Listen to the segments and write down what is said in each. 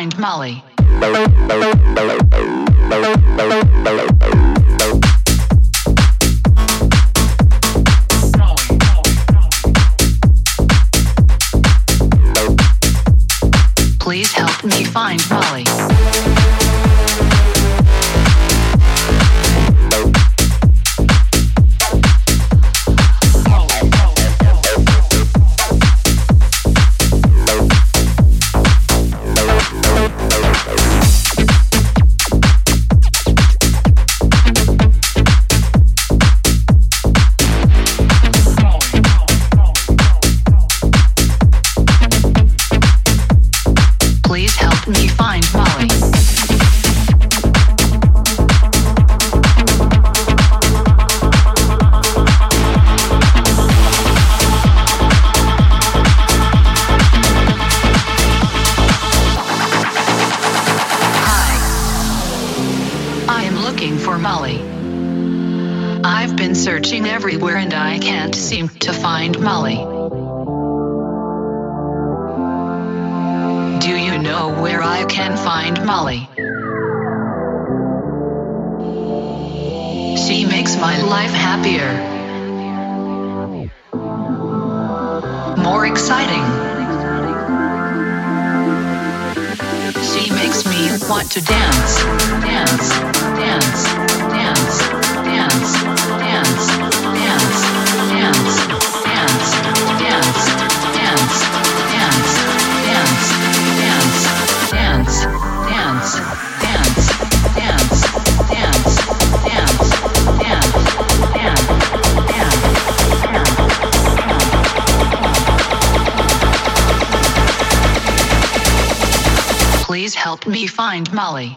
Find Molly. Find to dance, dance. Molly.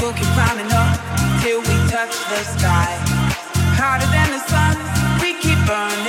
We keep climbing up till we touch the sky. Hotter than the sun, we keep burning.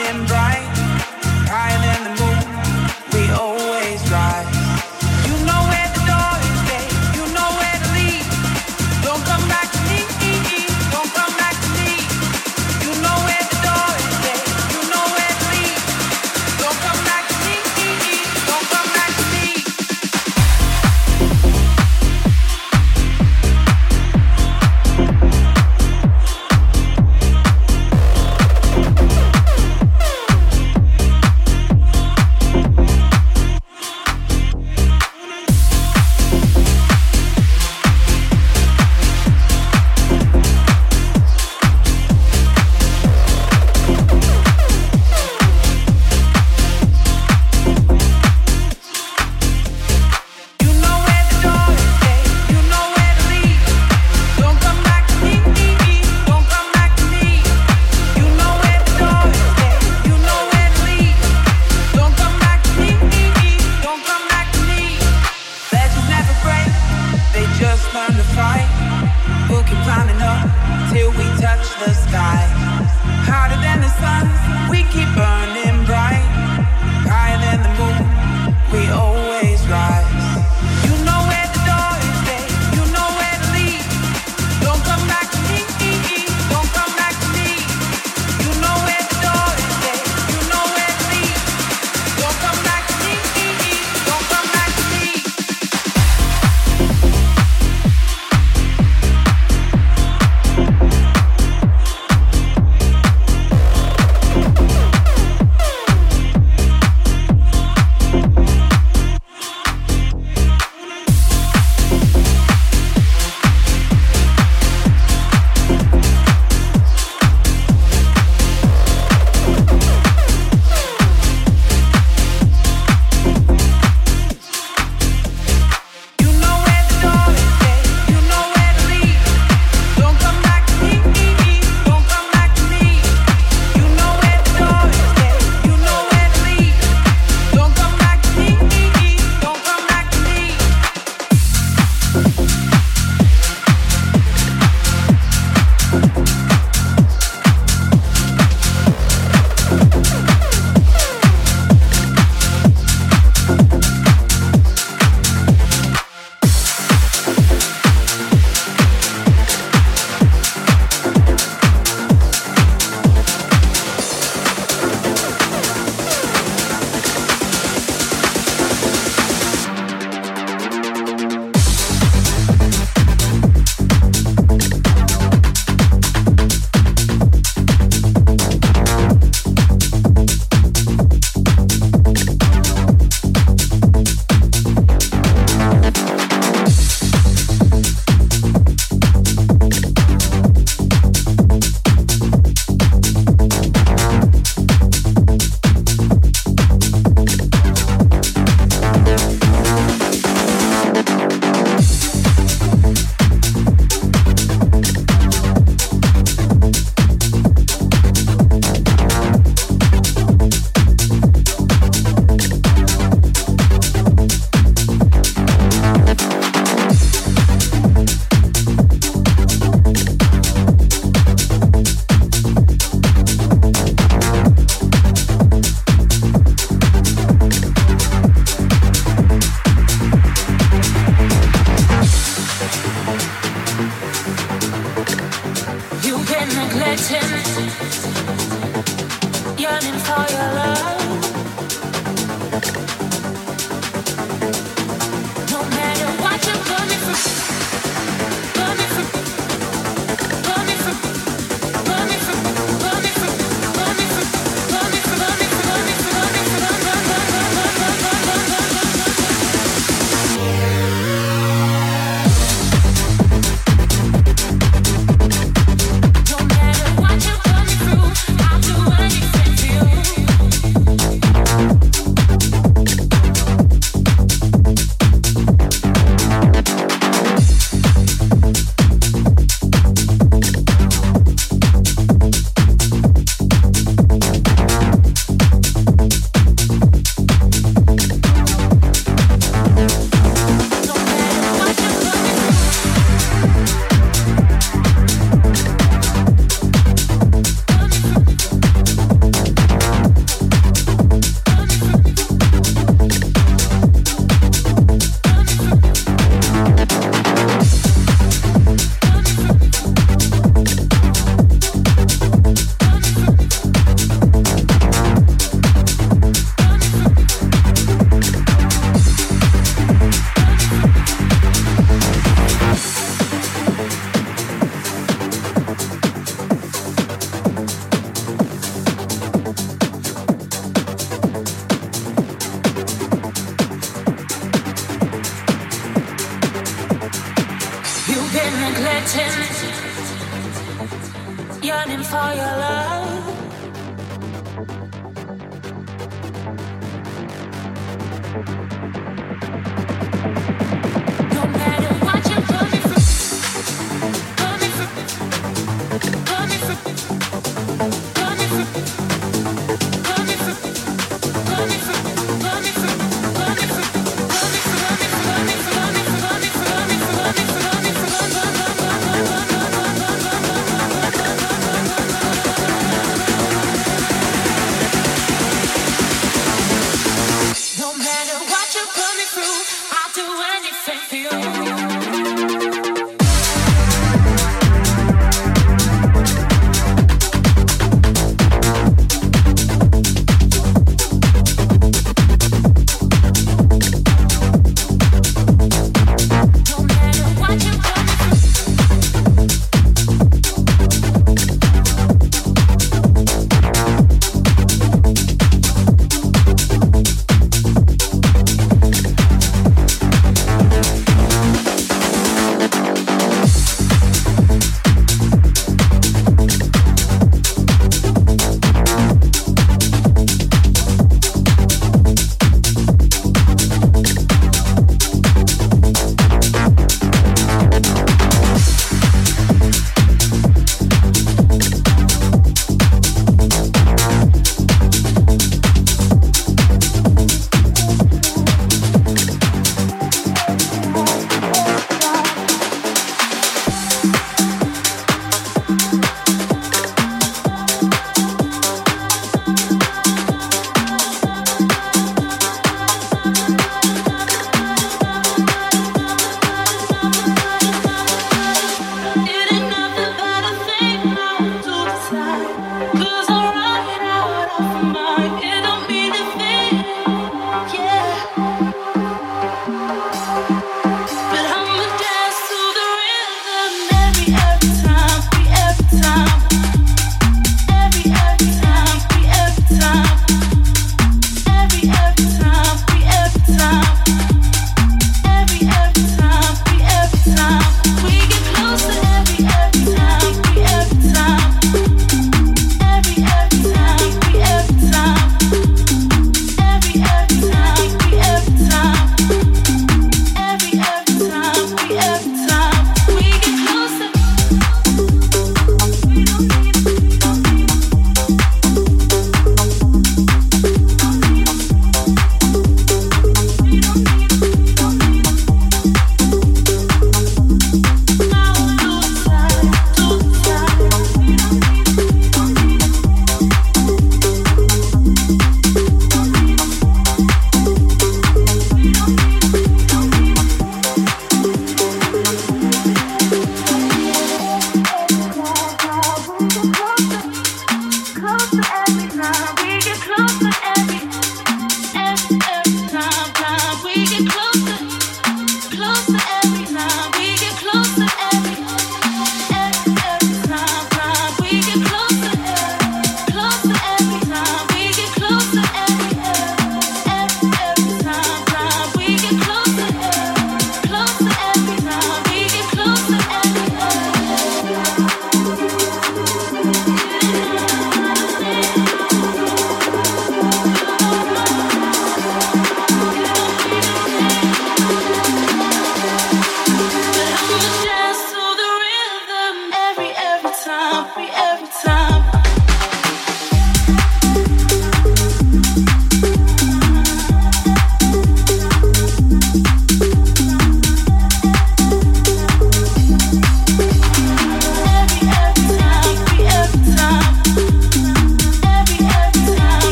yearning for your love.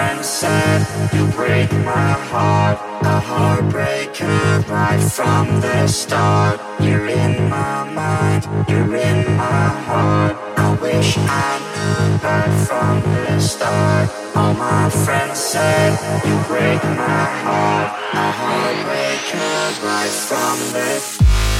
friend said, You break my heart, a heartbreaker right from the start. You're in my mind, you're in my heart. I wish I knew right from the start. All my friends said, You break my heart, a heartbreaker right from the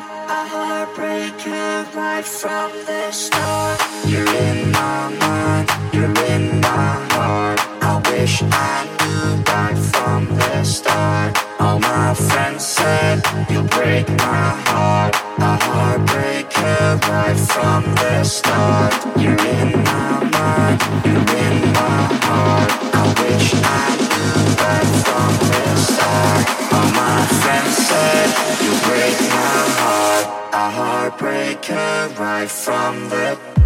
heart, a heartbreaker right from the start. You're in my mind, you're in my heart. I wish I knew right from the start. All my friends said you break my heart, a heartbreaker right from the start. You're in my mind, you're in my heart. I wish I knew right from the. Heartbreaker right from the